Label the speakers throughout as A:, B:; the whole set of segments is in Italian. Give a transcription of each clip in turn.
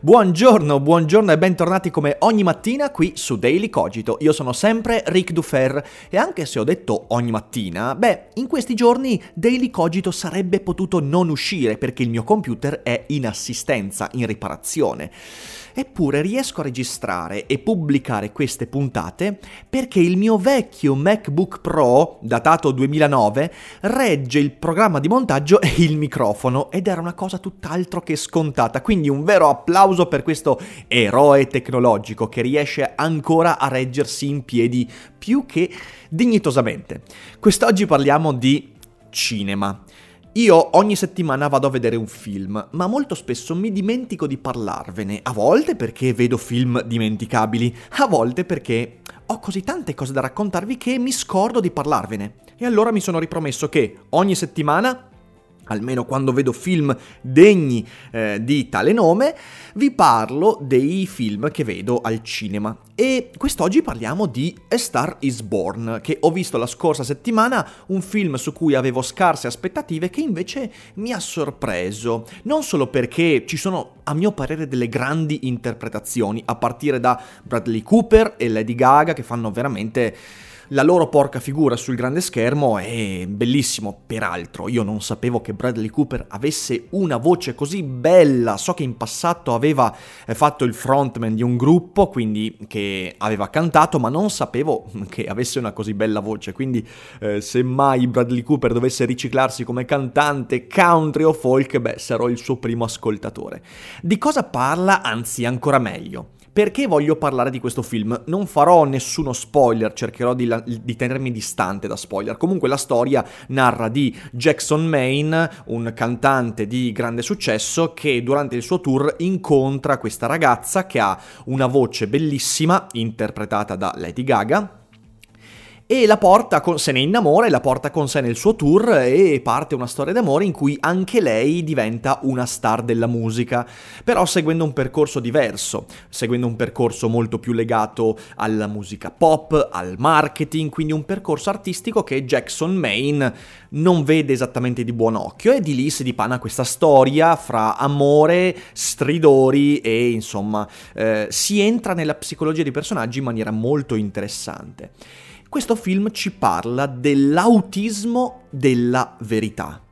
A: Buongiorno, buongiorno e bentornati come ogni mattina qui su Daily Cogito. Io sono sempre Ric Dufer e anche se ho detto ogni mattina, beh, in questi giorni Daily Cogito sarebbe potuto non uscire perché il mio computer è in assistenza, in riparazione. Eppure riesco a registrare e pubblicare queste puntate perché il mio vecchio MacBook Pro, datato 2009, regge il programma di montaggio e il microfono ed era una cosa tutt'altro che scontata. Quindi un vero applauso per questo eroe tecnologico che riesce ancora a reggersi in piedi più che dignitosamente. Quest'oggi parliamo di cinema. Io ogni settimana vado a vedere un film, ma molto spesso mi dimentico di parlarvene, a volte perché vedo film dimenticabili, a volte perché ho così tante cose da raccontarvi che mi scordo di parlarvene. E allora mi sono ripromesso che ogni settimana almeno quando vedo film degni eh, di tale nome, vi parlo dei film che vedo al cinema. E quest'oggi parliamo di A Star is Born, che ho visto la scorsa settimana, un film su cui avevo scarse aspettative che invece mi ha sorpreso. Non solo perché ci sono, a mio parere, delle grandi interpretazioni, a partire da Bradley Cooper e Lady Gaga, che fanno veramente la loro porca figura sul grande schermo è bellissimo. Peraltro, io non sapevo che Bradley Cooper avesse una voce così bella. So che in passato aveva eh, fatto il frontman di un gruppo, quindi che aveva cantato, ma non sapevo che avesse una così bella voce. Quindi, eh, se mai Bradley Cooper dovesse riciclarsi come cantante country o folk, beh, sarò il suo primo ascoltatore. Di cosa parla? Anzi, ancora meglio. Perché voglio parlare di questo film? Non farò nessuno spoiler, cercherò di, di, tenermi distante da spoiler. Comunque la storia narra di Jackson Maine, un cantante di grande successo che durante il suo tour incontra questa ragazza che ha una voce bellissima, interpretata da Lady Gaga, e la porta con, se ne innamora e la porta con sé nel suo tour e parte una storia d'amore in cui anche lei diventa una star della musica, però seguendo un percorso diverso, seguendo un percorso molto più legato alla musica pop, al marketing, quindi un percorso artistico che Jackson Maine non vede esattamente di buon occhio. E di lì si dipana questa storia fra amore, stridori e insomma eh, si entra nella psicologia dei personaggi in maniera molto interessante questo film ci parla dell'autismo della verità.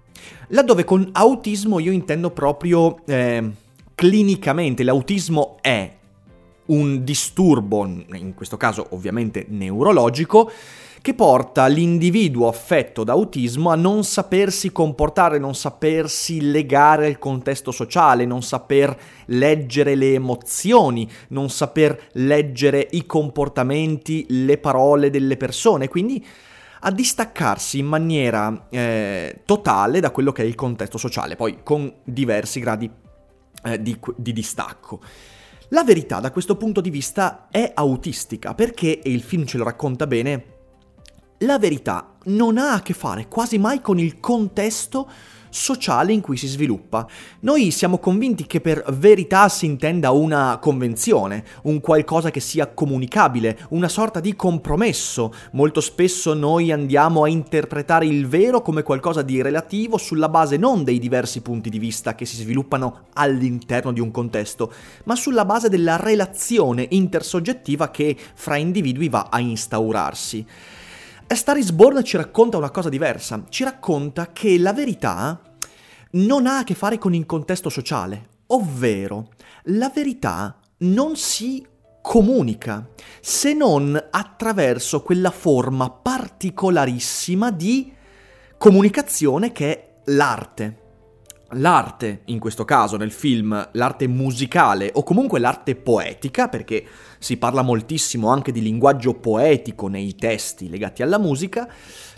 A: Laddove con autismo io intendo proprio eh, clinicamente, l'autismo è un disturbo, in questo caso ovviamente neurologico, che porta l'individuo affetto da autismo a non sapersi comportare, non sapersi legare al contesto sociale, non saper leggere le emozioni, non saper leggere i comportamenti, le parole delle persone, quindi a distaccarsi in maniera eh, totale da quello che è il contesto sociale, poi con diversi gradi eh, di, di distacco. La verità da questo punto di vista è autistica perché, e il film ce lo racconta bene, la verità non ha a che fare quasi mai con il contesto sociale in cui si sviluppa. Noi siamo convinti che per verità si intenda una convenzione, un qualcosa che sia comunicabile, una sorta di compromesso. Molto spesso noi andiamo a interpretare il vero come qualcosa di relativo sulla base non dei diversi punti di vista che si sviluppano all'interno di un contesto, ma sulla base della relazione intersoggettiva che fra individui va a instaurarsi. A Star is Born ci racconta una cosa diversa, ci racconta che la verità non ha a che fare con il contesto sociale, ovvero la verità non si comunica se non attraverso quella forma particolarissima di comunicazione che è l'arte. L'arte, in questo caso nel film, l'arte musicale o comunque l'arte poetica, perché si parla moltissimo anche di linguaggio poetico nei testi legati alla musica,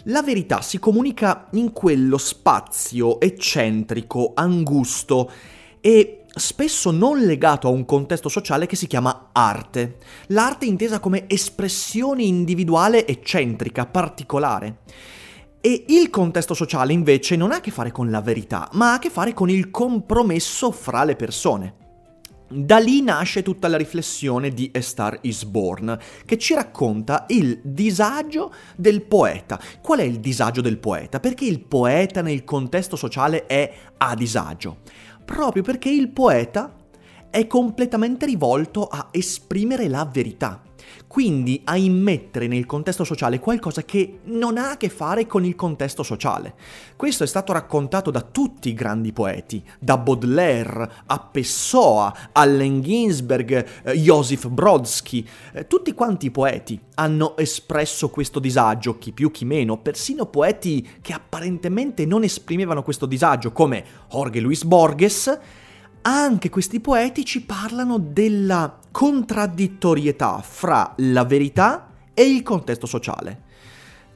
A: la verità si comunica in quello spazio eccentrico, angusto e spesso non legato a un contesto sociale che si chiama arte. L'arte intesa come espressione individuale eccentrica, particolare. E il contesto sociale invece non ha a che fare con la verità, ma ha a che fare con il compromesso fra le persone. Da lì nasce tutta la riflessione di A Star is Born, che ci racconta il disagio del poeta. Qual è il disagio del poeta? Perché il poeta nel contesto sociale è a disagio? Proprio perché il poeta è completamente rivolto a esprimere la verità quindi a immettere nel contesto sociale qualcosa che non ha a che fare con il contesto sociale. Questo è stato raccontato da tutti i grandi poeti, da Baudelaire a Pessoa, Allen Ginsberg, eh, Joseph Brodsky, eh, tutti quanti i poeti hanno espresso questo disagio, chi più chi meno, persino poeti che apparentemente non esprimevano questo disagio, come Jorge Luis Borges, anche questi poeti ci parlano della contraddittorietà fra la verità e il contesto sociale.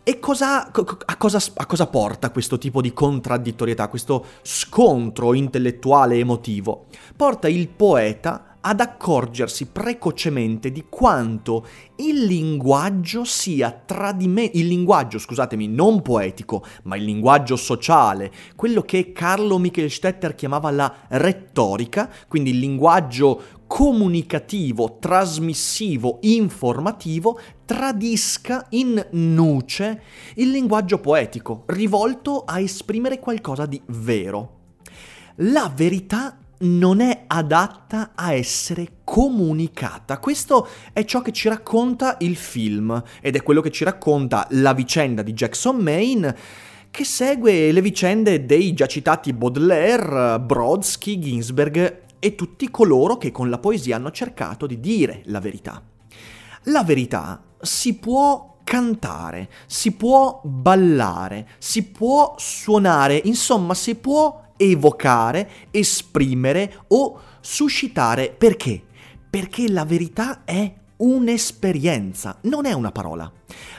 A: E cosa, a, cosa, a, cosa, porta questo tipo di contraddittorietà, questo scontro intellettuale e emotivo? Porta il poeta ad accorgersi precocemente di quanto il linguaggio sia tradimento, il linguaggio, scusatemi, non poetico, ma il linguaggio sociale, quello che Carlo Michelstetter chiamava la retorica, quindi il linguaggio comunicativo, trasmissivo, informativo, tradisca in nuce il linguaggio poetico, rivolto a esprimere qualcosa di vero. La verità non è adatta a essere comunicata. Questo è ciò che ci racconta il film ed è quello che ci racconta la vicenda di Jackson Maine che segue le vicende dei già citati Baudelaire, Brodsky, Ginsberg e tutti coloro che con la poesia hanno cercato di dire la verità. La verità si può cantare, si può ballare, si può suonare, insomma si può evocare, esprimere o suscitare. Perché? Perché la verità è un'esperienza, non è una parola.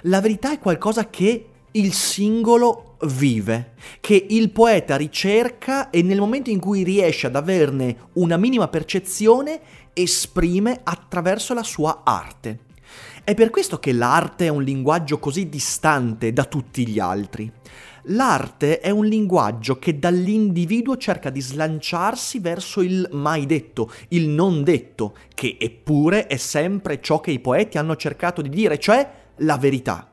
A: La verità è qualcosa che il singolo vive, che il poeta ricerca e nel momento in cui riesce ad averne una minima percezione, esprime attraverso la sua arte. È per questo che l'arte è un linguaggio così distante da tutti gli altri. L'arte è un linguaggio che dall'individuo cerca di slanciarsi verso il mai detto, il non detto, che eppure è sempre ciò che i poeti hanno cercato di dire, cioè la verità.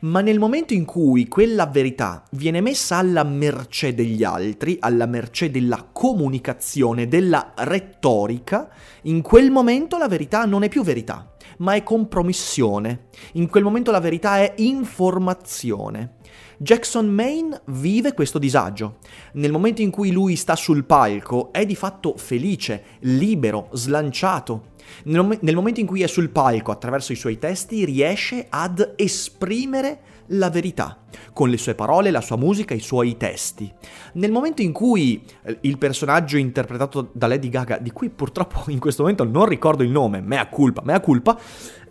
A: Ma nel momento in cui quella verità viene messa alla mercé degli altri, alla mercé della comunicazione, della retorica, in quel momento la verità non è più verità, ma è compromissione. In quel momento la verità è informazione. Jackson Maine vive questo disagio. Nel momento in cui lui sta sul palco è di fatto felice, libero, slanciato. Nel, nel momento in cui è sul palco attraverso i suoi testi riesce ad esprimere la verità, con le sue parole, la sua musica, i suoi testi. Nel momento in cui eh, il personaggio interpretato da Lady Gaga, di cui purtroppo in questo momento non ricordo il nome, mea culpa, mea culpa,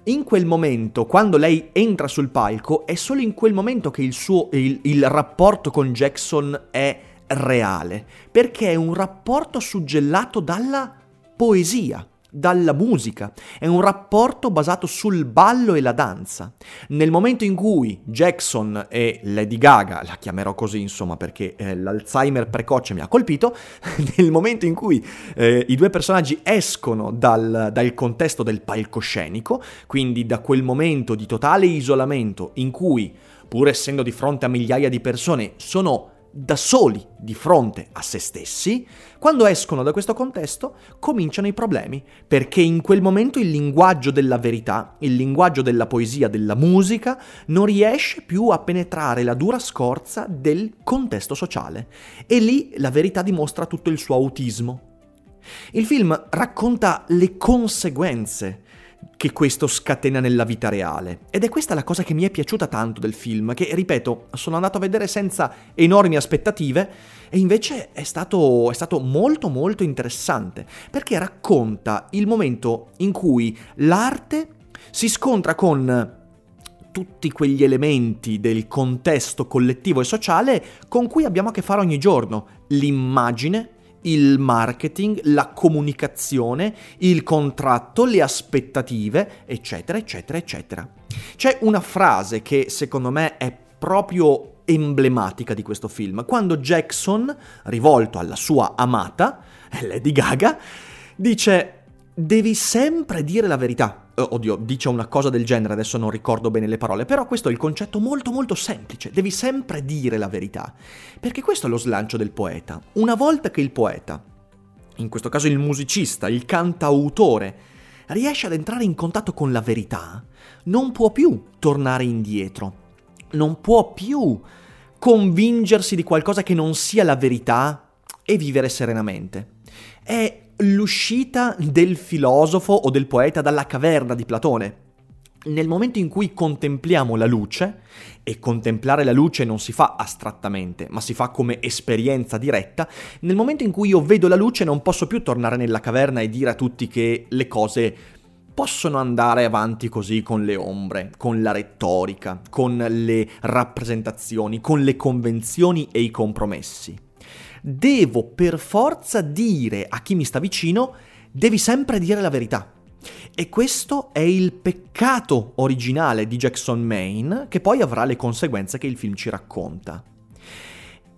A: in quel momento, quando lei entra sul palco, è solo in quel momento che il suo il, il rapporto con Jackson è reale, perché è un rapporto suggellato dalla poesia dalla musica, è un rapporto basato sul ballo e la danza. Nel momento in cui Jackson e Lady Gaga, la chiamerò così insomma perché eh, l'Alzheimer precoce mi ha colpito, nel momento in cui eh, i due personaggi escono dal, dal contesto del palcoscenico, quindi da quel momento di totale isolamento in cui, pur essendo di fronte a migliaia di persone, sono da soli di fronte a se stessi, quando escono da questo contesto cominciano i problemi, perché in quel momento il linguaggio della verità, il linguaggio della poesia, della musica, non riesce più a penetrare la dura scorza del contesto sociale. E lì la verità dimostra tutto il suo autismo. Il film racconta le conseguenze che questo scatena nella vita reale. Ed è questa la cosa che mi è piaciuta tanto del film, che ripeto, sono andato a vedere senza enormi aspettative e invece è stato, è stato molto molto interessante, perché racconta il momento in cui l'arte si scontra con tutti quegli elementi del contesto collettivo e sociale con cui abbiamo a che fare ogni giorno. L'immagine, il marketing, la comunicazione, il contratto, le aspettative, eccetera, eccetera, eccetera. C'è una frase che secondo me è proprio emblematica di questo film, quando Jackson, rivolto alla sua amata, Lady Gaga, dice devi sempre dire la verità. Eh, oddio, dice una cosa del genere, adesso non ricordo bene le parole, però questo è il concetto molto molto semplice, devi sempre dire la verità. Perché questo è lo slancio del poeta. Una volta che il poeta, in questo caso il musicista, il cantautore, riesce ad entrare in contatto con la verità, non può più tornare indietro, non può più convincersi di qualcosa che non sia la verità e vivere serenamente. È l'uscita del filosofo o del poeta dalla caverna di Platone. Nel momento in cui contempliamo la luce, e contemplare la luce non si fa astrattamente, ma si fa come esperienza diretta, nel momento in cui io vedo la luce non posso più tornare nella caverna e dire a tutti che le cose possono andare avanti così con le ombre, con la retorica, con le rappresentazioni, con le convenzioni e i compromessi devo per forza dire a chi mi sta vicino, devi sempre dire la verità. E questo è il peccato originale di Jackson Maine, che poi avrà le conseguenze che il film ci racconta.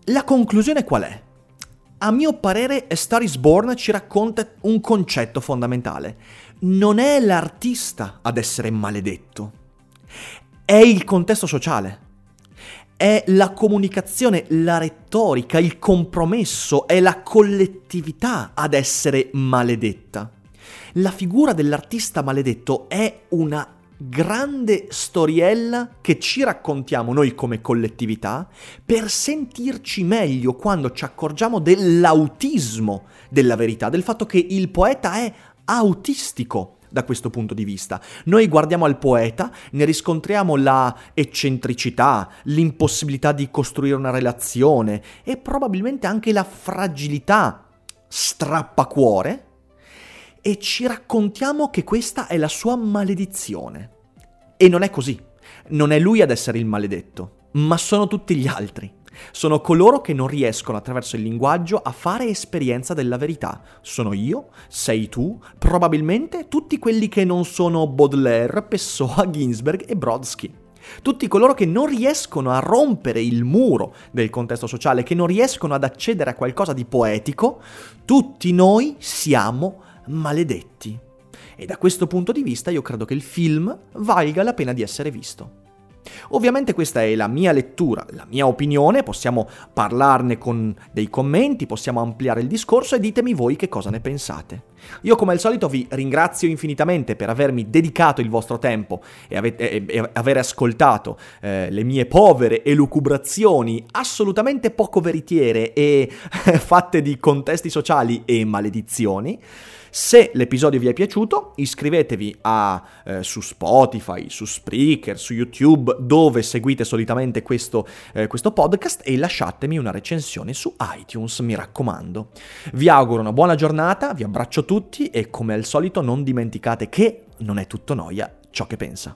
A: La conclusione qual è? A mio parere, A Star is Born ci racconta un concetto fondamentale. Non è l'artista ad essere maledetto, è il contesto sociale è la comunicazione, la retorica, il compromesso, è la collettività ad essere maledetta. La figura dell'artista maledetto è una grande storiella che ci raccontiamo noi come collettività per sentirci meglio quando ci accorgiamo dell'autismo della verità, del fatto che il poeta è autistico da questo punto di vista. Noi guardiamo al poeta, ne riscontriamo la eccentricità, l'impossibilità di costruire una relazione e probabilmente anche la fragilità strappacuore e ci raccontiamo che questa è la sua maledizione. E non è così. Non è lui ad essere il maledetto, ma sono tutti gli altri. Sono coloro che non riescono attraverso il linguaggio a fare esperienza della verità. Sono io, sei tu, probabilmente tutti quelli che non sono Baudelaire, Pessoa, Ginsberg e Brodsky. Tutti coloro che non riescono a rompere il muro del contesto sociale, che non riescono ad accedere a qualcosa di poetico, tutti noi siamo maledetti. E da questo punto di vista io credo che il film valga la pena di essere visto. Ovviamente questa è la mia lettura, la mia opinione, possiamo parlarne con dei commenti, possiamo ampliare il discorso e ditemi voi che cosa ne pensate. Io come al solito vi ringrazio infinitamente per avermi dedicato il vostro tempo e, avete, e, e aver ascoltato eh, le mie povere elucubrazioni assolutamente poco veritiere e fatte di contesti sociali e maledizioni. Se l'episodio vi è piaciuto, iscrivetevi a, eh, su Spotify, su Spreaker, su YouTube, dove seguite solitamente questo, eh, questo podcast e lasciatemi una recensione su iTunes, mi raccomando. Vi auguro una buona giornata, vi abbraccio tutti e come al solito non dimenticate che non è tutto noia ciò che pensa.